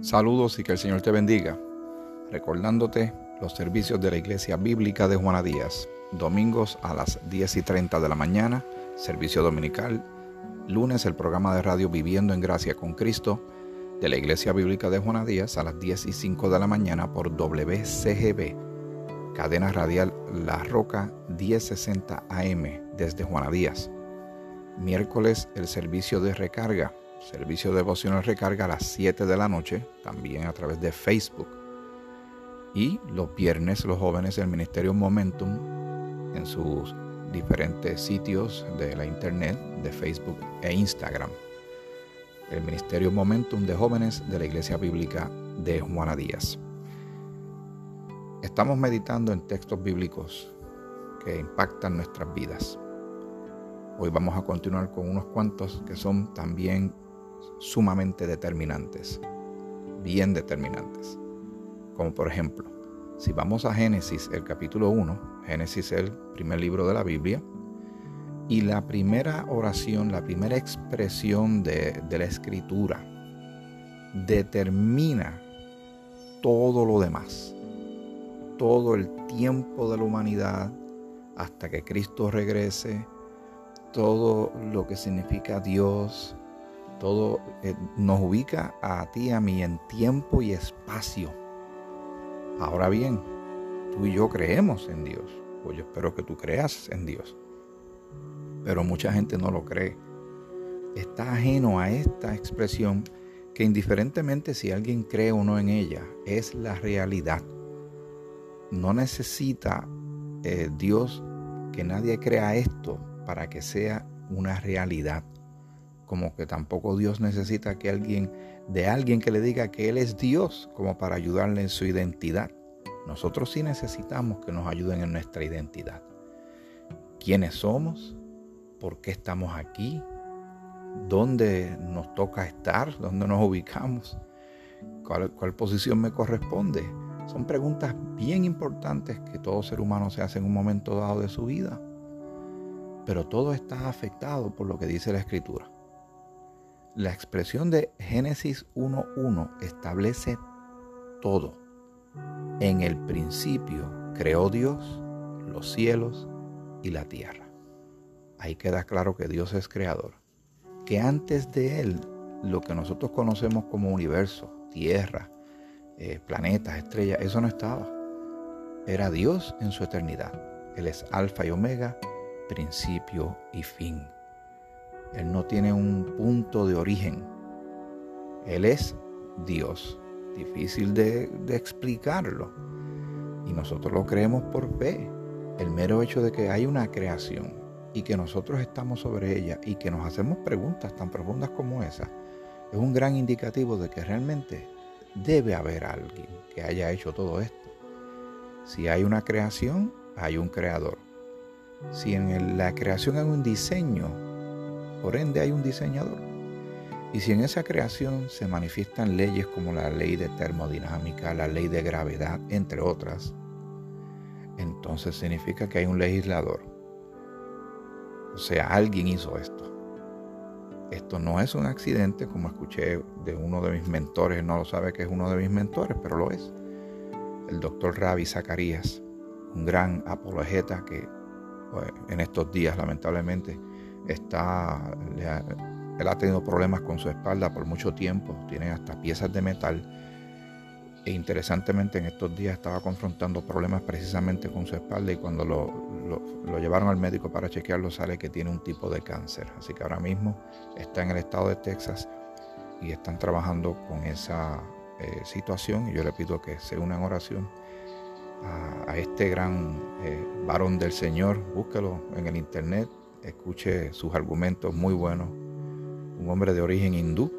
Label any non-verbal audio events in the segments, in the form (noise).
Saludos y que el Señor te bendiga. Recordándote los servicios de la Iglesia Bíblica de Juana Díaz. Domingos a las 10 y 30 de la mañana, servicio dominical. Lunes el programa de radio Viviendo en Gracia con Cristo de la Iglesia Bíblica de Juana Díaz a las 10 y 5 de la mañana por WCGB. Cadena radial La Roca 1060 AM desde Juana Díaz. Miércoles el servicio de recarga servicio devocional recarga a las 7 de la noche, también a través de Facebook. Y los viernes los jóvenes del Ministerio Momentum en sus diferentes sitios de la internet, de Facebook e Instagram. El Ministerio Momentum de Jóvenes de la Iglesia Bíblica de Juana Díaz. Estamos meditando en textos bíblicos que impactan nuestras vidas. Hoy vamos a continuar con unos cuantos que son también sumamente determinantes, bien determinantes. Como por ejemplo, si vamos a Génesis, el capítulo 1, Génesis es el primer libro de la Biblia, y la primera oración, la primera expresión de, de la escritura determina todo lo demás, todo el tiempo de la humanidad hasta que Cristo regrese, todo lo que significa Dios, todo eh, nos ubica a ti a mí en tiempo y espacio. Ahora bien, tú y yo creemos en Dios. Pues yo espero que tú creas en Dios. Pero mucha gente no lo cree. Está ajeno a esta expresión que indiferentemente si alguien cree o no en ella, es la realidad. No necesita eh, Dios que nadie crea esto para que sea una realidad como que tampoco Dios necesita que alguien de alguien que le diga que él es Dios como para ayudarle en su identidad. Nosotros sí necesitamos que nos ayuden en nuestra identidad. ¿Quiénes somos? ¿Por qué estamos aquí? ¿Dónde nos toca estar? ¿Dónde nos ubicamos? ¿Cuál, cuál posición me corresponde? Son preguntas bien importantes que todo ser humano se hace en un momento dado de su vida. Pero todo está afectado por lo que dice la Escritura. La expresión de Génesis 1.1 establece todo. En el principio creó Dios los cielos y la tierra. Ahí queda claro que Dios es creador. Que antes de Él, lo que nosotros conocemos como universo, tierra, eh, planetas, estrellas, eso no estaba. Era Dios en su eternidad. Él es alfa y omega, principio y fin. Él no tiene un punto de origen. Él es Dios. Difícil de, explicarlo. Y nosotros lo creemos por fe. El mero hecho de que hay una creación y que nosotros estamos sobre ella y que nos hacemos preguntas tan profundas como esa, es un gran indicativo de que realmente debe haber alguien que haya hecho todo esto. Si hay una creación, hay un creador. Si en la creación hay un diseño, por ende hay un diseñador. Y si en esa creación se manifiestan leyes como la ley de termodinámica, la ley de gravedad, entre otras, entonces significa que hay un legislador. O sea, alguien hizo esto. Esto no es un accidente, como escuché de uno de mis mentores, no lo sabe que es uno de mis mentores, pero lo es. El doctor Ravi Zacarías, un gran apologeta que en estos días lamentablemente está, él ha tenido problemas con su espalda por mucho tiempo, tiene hasta piezas de metal. E interesantemente en estos días estaba confrontando problemas precisamente con su espalda y cuando lo, lo, llevaron al médico para chequearlo sale que tiene un tipo de cáncer. Así que ahora mismo está en el estado de Texas y están trabajando con esa eh, situación y yo le pido que se una en oración a, este gran eh, varón del Señor. Búsquelo en el internet, escuche sus argumentos muy buenos. Un hombre de origen hindú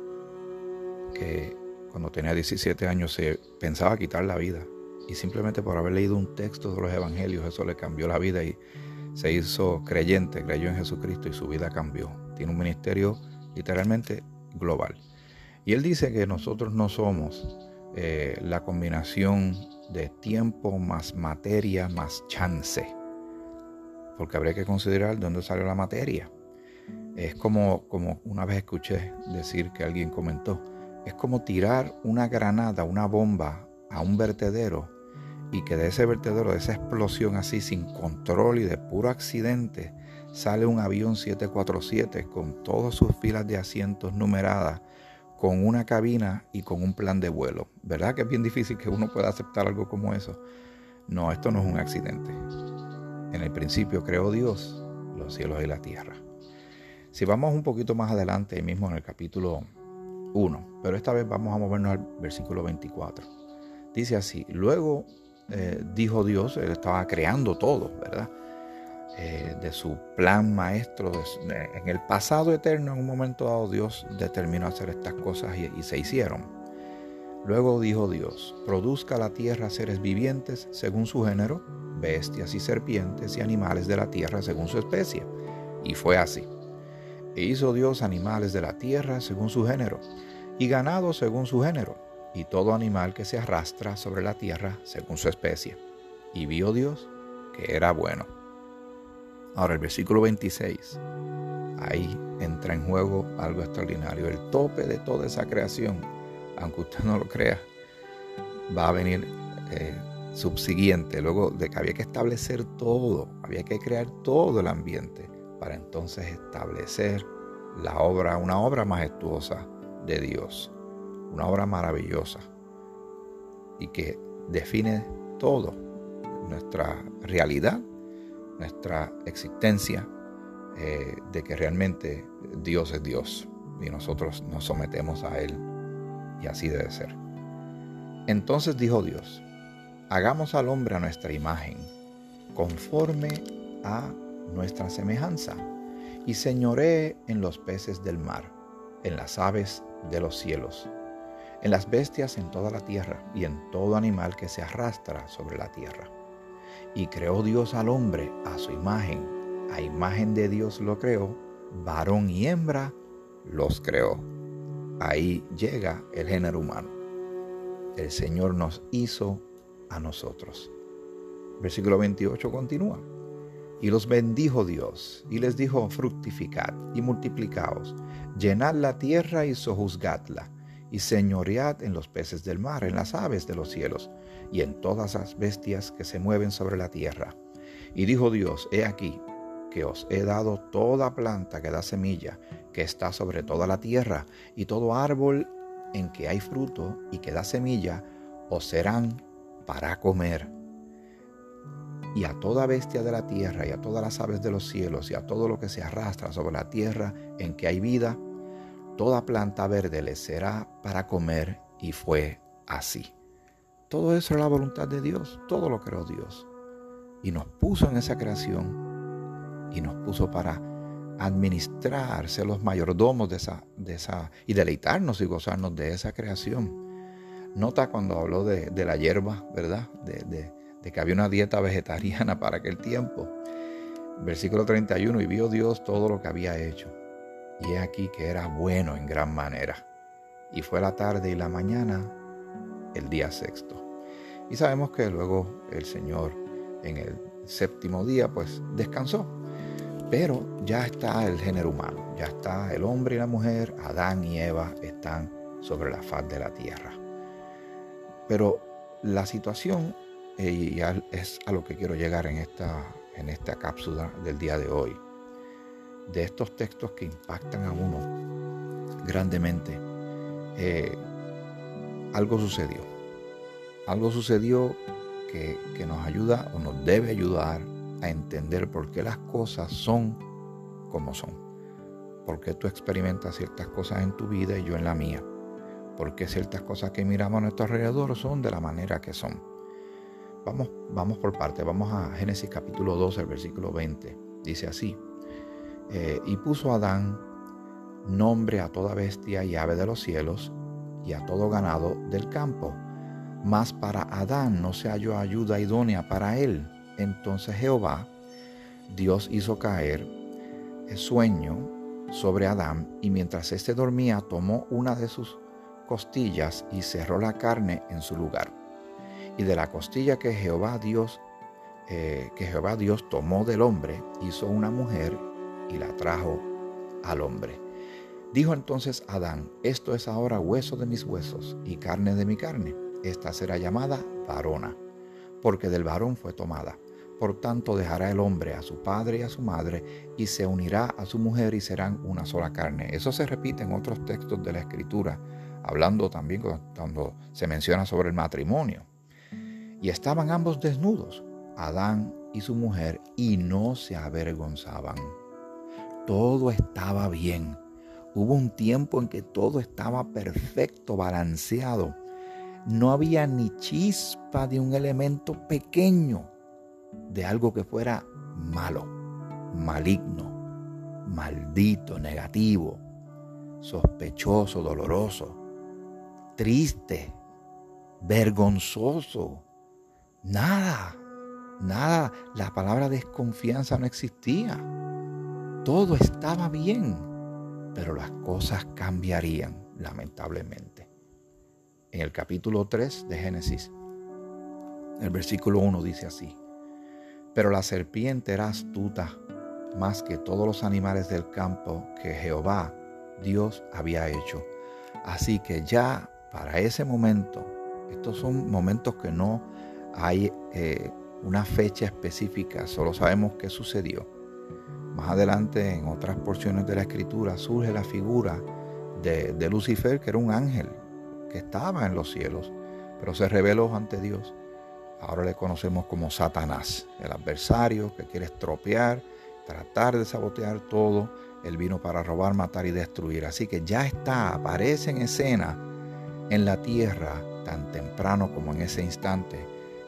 que cuando tenía 17 años se pensaba quitar la vida y simplemente por haber leído un texto de los evangelios eso le cambió la vida y se hizo creyente, creyó en Jesucristo y su vida cambió. Tiene un ministerio literalmente global. Y él dice que nosotros no somos eh, la combinación de tiempo más materia más chance porque habría que considerar de dónde salió la materia. Es como, como una vez escuché decir que alguien comentó es como tirar una granada, una bomba a un vertedero y que de ese vertedero, de esa explosión así sin control y de puro accidente, sale un avión 747 con todas sus filas de asientos numeradas, con una cabina y con un plan de vuelo. ¿Verdad que es bien difícil que uno pueda aceptar algo como eso? No, esto no es un accidente. En el principio creó Dios los cielos y la tierra. Si vamos un poquito más adelante, mismo en el capítulo 1, pero esta vez vamos a movernos al versículo 24. Dice así, luego eh, dijo Dios, él estaba creando todo, ¿verdad? Eh, de su plan maestro, en el pasado eterno, en un momento dado, Dios determinó hacer estas cosas y, se hicieron. Luego dijo Dios, produzca la tierra seres vivientes según su género, bestias y serpientes y animales de la tierra según su especie. Y fue así. E hizo Dios animales de la tierra según su género, y ganado según su género, y todo animal que se arrastra sobre la tierra según su especie. Y vio Dios que era bueno. Ahora el versículo 26, ahí entra en juego algo extraordinario. El tope de toda esa creación, aunque usted no lo crea, va a venir eh, subsiguiente, luego de que había que establecer todo, había que crear todo el ambiente para entonces establecer la obra, una obra majestuosa de Dios una obra maravillosa y que define todo, nuestra realidad, nuestra existencia, eh, de que realmente Dios es Dios y nosotros nos sometemos a Él y así debe ser. Entonces dijo Dios, hagamos al hombre a nuestra imagen, conforme a nuestra semejanza, y señoree en los peces del mar, en las aves de los cielos en las bestias en toda la tierra y en todo animal que se arrastra sobre la tierra. Y creó Dios al hombre a su imagen, a imagen de Dios lo creó, varón y hembra los creó. Ahí llega el género humano. El Señor nos hizo a nosotros. Versículo 28 continúa. Y los bendijo Dios, y les dijo, fructificad y multiplicaos, llenad la tierra y sojuzgadla y señoread en los peces del mar, en las aves de los cielos, y en todas las bestias que se mueven sobre la tierra. Y dijo Dios, he aquí, que os he dado toda planta que da semilla, que está sobre toda la tierra, y todo árbol en que hay fruto y que da semilla, os serán para comer. Y a toda bestia de la tierra, y a todas las aves de los cielos, y a todo lo que se arrastra sobre la tierra en que hay vida, toda planta verde le será para comer y fue así. Todo eso es la voluntad de Dios, todo lo creó Dios. Y nos puso en esa creación y nos puso para administrar, ser los mayordomos de esa, de esa, y deleitarnos y gozarnos de esa creación. Nota cuando habló de, la hierba, ¿verdad? De, de que había una dieta vegetariana para aquel tiempo. Versículo 31, y vio Dios todo lo que había hecho y he aquí que era bueno en gran manera. Y fue la tarde y la mañana el día sexto. Y sabemos que luego el Señor en el séptimo día pues descansó. Pero ya está el género humano, ya está el hombre y la mujer, Adán y Eva están sobre la faz de la tierra. Pero la situación, eh, y es a lo que quiero llegar en esta, en esta cápsula del día de hoy, de estos textos que impactan a uno grandemente, eh, algo sucedió. Algo sucedió que, que nos ayuda o nos debe ayudar a entender por qué las cosas son como son. Por qué tú experimentas ciertas cosas en tu vida y yo en la mía. Por qué ciertas cosas que miramos a nuestro alrededor son de la manera que son. Vamos, vamos por parte. Vamos a Génesis capítulo 12, el versículo 20. Dice así. Eh, y puso Adán nombre a toda bestia y ave de los cielos y a todo ganado del campo. Mas para Adán no se halló ayuda idónea para él. Entonces Jehová, Dios hizo caer el sueño sobre Adán y mientras éste dormía tomó una de sus costillas y cerró la carne en su lugar. Y de la costilla que Jehová Dios eh, que Jehová Dios tomó del hombre hizo una mujer y la trajo al hombre. Dijo entonces Adán, esto es ahora hueso de mis huesos y carne de mi carne. Esta será llamada varona, porque del varón fue tomada. Por tanto dejará el hombre a su padre y a su madre y se unirá a su mujer y serán una sola carne. Eso se repite en otros textos de la escritura, hablando también cuando se menciona sobre el matrimonio. Y estaban ambos desnudos, Adán y su mujer, y no se avergonzaban. Todo estaba bien. Hubo un tiempo en que todo estaba perfecto, balanceado. No había ni chispa de un elemento pequeño de algo que fuera malo, maligno, maldito, negativo, sospechoso, doloroso, triste, vergonzoso. Nada, nada, la palabra desconfianza no existía. Todo estaba bien, pero las cosas cambiarían, lamentablemente. En el capítulo 3 de Génesis, el versículo 1 dice así, pero la serpiente era astuta más que todos los animales del campo que Jehová, Dios, había hecho. Así que ya para ese momento, estos son momentos que no hay eh, una fecha específica, solo sabemos qué sucedió. Más adelante, en otras porciones de la escritura, surge la figura de, de Lucifer, que era un ángel que estaba en los cielos, pero se reveló ante Dios Ahora le conocemos como Satanás, el adversario que quiere estropear, tratar de sabotear todo. Él vino para robar, matar y destruir. Así que ya está, aparece en escena en la tierra tan temprano como en ese instante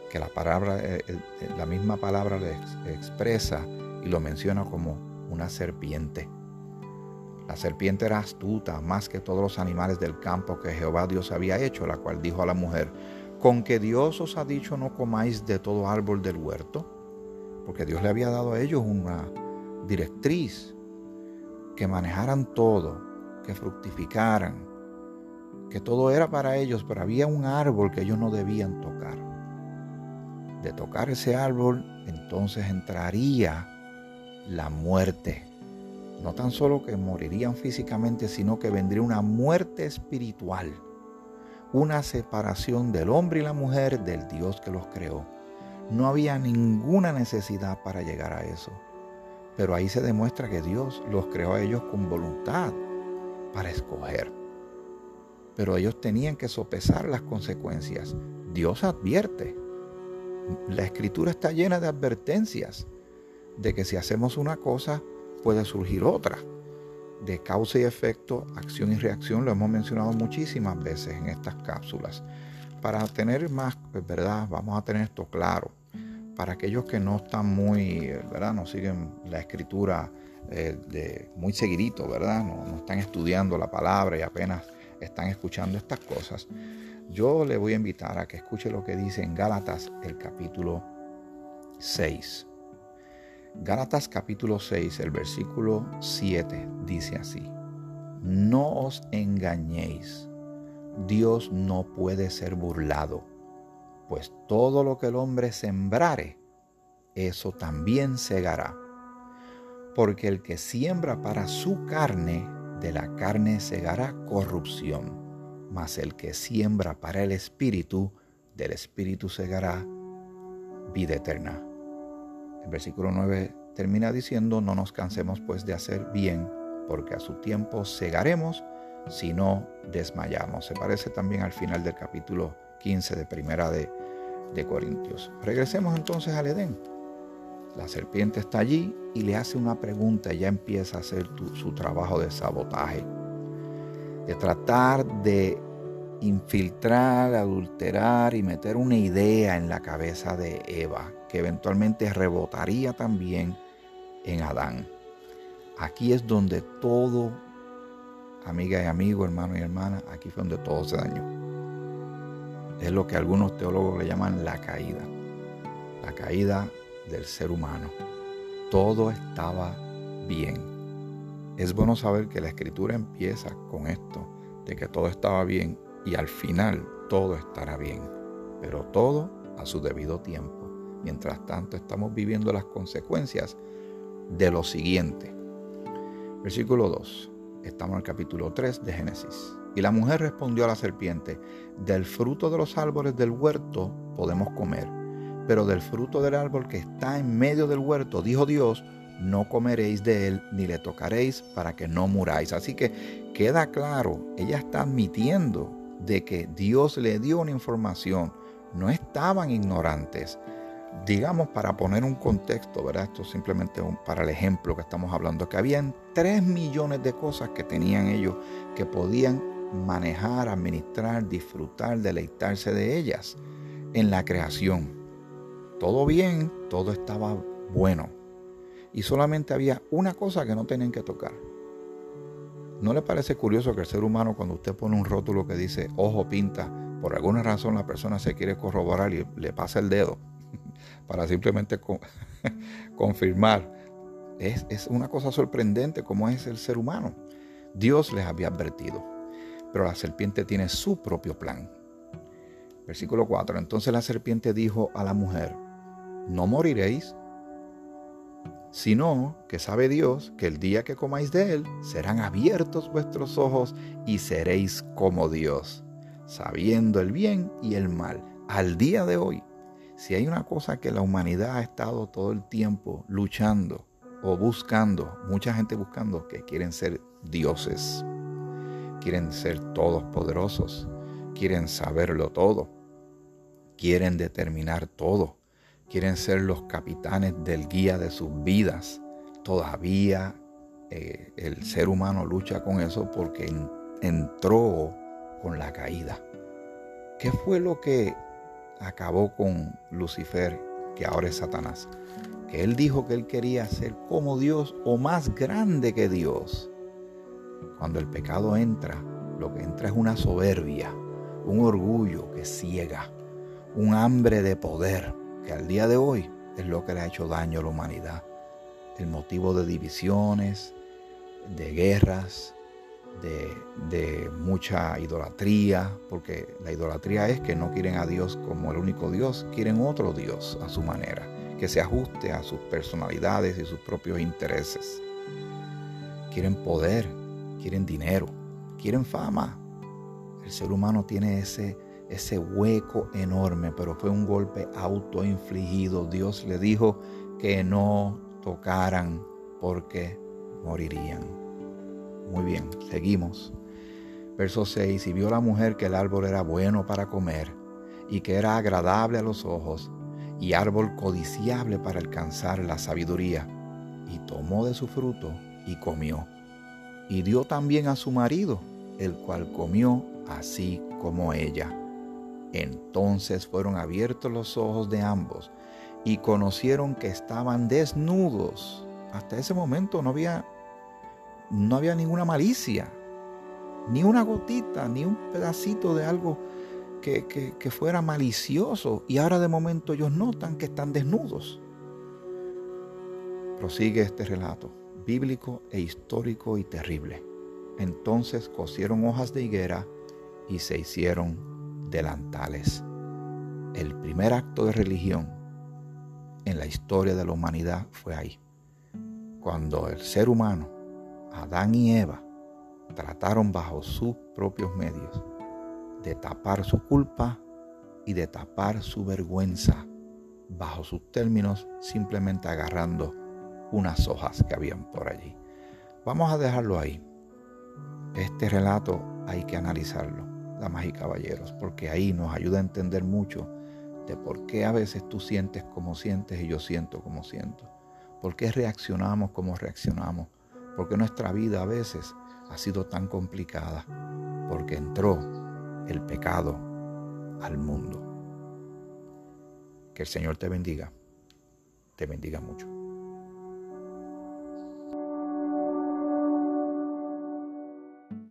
que la palabra, eh, eh, la misma palabra le expresa y lo menciona como una serpiente. La serpiente era astuta más que todos los animales del campo que Jehová Dios había hecho, la cual dijo a la mujer, con que Dios os ha dicho no comáis de todo árbol del huerto, porque Dios le había dado a ellos una directriz, que manejaran todo, que fructificaran, que todo era para ellos, pero había un árbol que ellos no debían tocar. De tocar ese árbol, entonces entraría la muerte. No tan solo que morirían físicamente, sino que vendría una muerte espiritual una separación del hombre y la mujer del Dios que los creó. No había ninguna necesidad para llegar a eso. Pero ahí se demuestra que Dios los creó a ellos con voluntad para escoger. Pero ellos tenían que sopesar las consecuencias. Dios advierte. La escritura está llena de advertencias de que si hacemos una cosa puede surgir otra de causa y efecto, acción y reacción, lo hemos mencionado muchísimas veces en estas cápsulas. Para tener más, pues, ¿verdad? Vamos a tener esto claro. Para aquellos que no están muy, ¿verdad? No siguen la escritura eh, de, muy seguidito, ¿verdad? No, no están estudiando la palabra y apenas están escuchando estas cosas. Yo le voy a invitar a que escuche lo que dice en Gálatas el capítulo 6. Gálatas capítulo 6, el versículo 7 dice así, no os engañéis, Dios no puede ser burlado, pues todo lo que el hombre sembrare, eso también segará. Porque el que siembra para su carne, de la carne segará corrupción, mas el que siembra para el espíritu, del espíritu segará vida eterna. El versículo 9 termina diciendo, no nos cansemos pues de hacer bien, porque a su tiempo cegaremos si no desmayamos. Se parece también al final del capítulo 15 de Primera de, de Corintios. Regresemos entonces al Edén. La serpiente está allí y le hace una pregunta ya empieza a hacer su trabajo de sabotaje, de tratar de infiltrar, adulterar y meter una idea en la cabeza de Eva que eventualmente rebotaría también en Adán. Aquí es donde todo, amiga y amigo, hermano y hermana, aquí fue donde todo se dañó. Es lo que algunos teólogos le llaman la caída, la caída del ser humano. Todo estaba bien. Es bueno saber que la escritura empieza con esto, de que todo estaba bien y al final todo estará bien, pero todo a su debido tiempo. Mientras tanto estamos viviendo las consecuencias de lo siguiente. Versículo 2. Estamos en el capítulo 3 de Génesis. Y la mujer respondió a la serpiente, del fruto de los árboles del huerto podemos comer, pero del fruto del árbol que está en medio del huerto, dijo Dios, no comeréis de él ni le tocaréis para que no muráis. Así que queda claro, ella está admitiendo de que Dios le dio una información, no estaban ignorantes. Digamos, para poner un contexto, ¿verdad? Esto simplemente para el ejemplo que estamos hablando, que habían 3 millones de cosas que tenían ellos que podían manejar, administrar, disfrutar, deleitarse de ellas en la creación. Todo bien, todo estaba bueno. Y solamente había una cosa que no tenían que tocar. ¿No le parece curioso que el ser humano cuando usted pone un rótulo que dice ojo pinta, por alguna razón la persona se quiere corroborar y le pasa el dedo para simplemente (laughs) confirmar? Es, es una cosa sorprendente como es el ser humano. Dios les había advertido, pero la serpiente tiene su propio plan. Versículo 4. Entonces la serpiente dijo a la mujer, no moriréis, sino que sabe Dios que el día que comáis de él serán abiertos vuestros ojos y seréis como Dios, sabiendo el bien y el mal. Al día de hoy, si hay una cosa que la humanidad ha estado todo el tiempo luchando o buscando, mucha gente buscando que quieren ser dioses, quieren ser todos poderosos, quieren saberlo todo, quieren determinar todo quieren ser los capitanes del guía de sus vidas. Todavía eh, el ser humano lucha con eso porque entró con la caída. ¿Qué fue lo que acabó con Lucifer, que ahora es Satanás? Que él dijo que él quería ser como Dios o más grande que Dios. Cuando el pecado entra, lo que entra es una soberbia, un orgullo que ciega, un hambre de poder que al día de hoy es lo que le ha hecho daño a la humanidad. El motivo de divisiones, de guerras, de, mucha idolatría, porque la idolatría es que no quieren a Dios como el único Dios, quieren otro Dios a su manera, que se ajuste a sus personalidades y sus propios intereses. Quieren poder, quieren dinero, quieren fama. El ser humano tiene ese ese hueco enorme, pero fue un golpe autoinfligido. Dios le dijo que no tocaran porque morirían. Muy bien, seguimos. Verso 6, y vio la mujer que el árbol era bueno para comer y que era agradable a los ojos y árbol codiciable para alcanzar la sabiduría, y tomó de su fruto y comió. Y dio también a su marido, el cual comió así como ella. Entonces fueron abiertos los ojos de ambos y conocieron que estaban desnudos. Hasta ese momento no había, no había ninguna malicia, ni una gotita, ni un pedacito de algo que, que fuera malicioso. Y ahora de momento ellos notan que están desnudos. Prosigue este relato, bíblico e histórico y terrible. Entonces cosieron hojas de higuera y se hicieron delantales. El primer acto de religión en la historia de la humanidad fue ahí, cuando el ser humano, Adán y Eva, trataron bajo sus propios medios de tapar su culpa y de tapar su vergüenza bajo sus términos, simplemente agarrando unas hojas que habían por allí. Vamos a dejarlo ahí. Este relato hay que analizarlo damas y caballeros, porque ahí nos ayuda a entender mucho de por qué a veces tú sientes como sientes y yo siento como siento. ¿Por qué reaccionamos como reaccionamos? Porque nuestra vida a veces ha sido tan complicada? Porque entró el pecado al mundo. Que el Señor te bendiga, te bendiga mucho.